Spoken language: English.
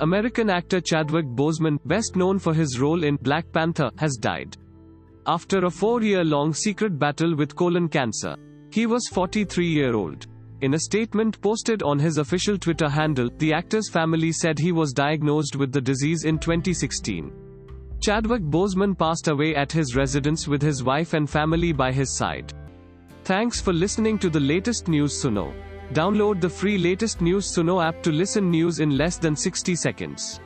American actor Chadwick Boseman, best known for his role in Black Panther, has died. After a four-year-long secret battle with colon cancer. He was 43 year old. In a statement posted on his official Twitter handle, the actor's family said he was diagnosed with the disease in 2016. Chadwick Boseman passed away at his residence with his wife and family by his side. Thanks for listening to the latest news Suno. Download the free latest news Suno app to listen news in less than 60 seconds.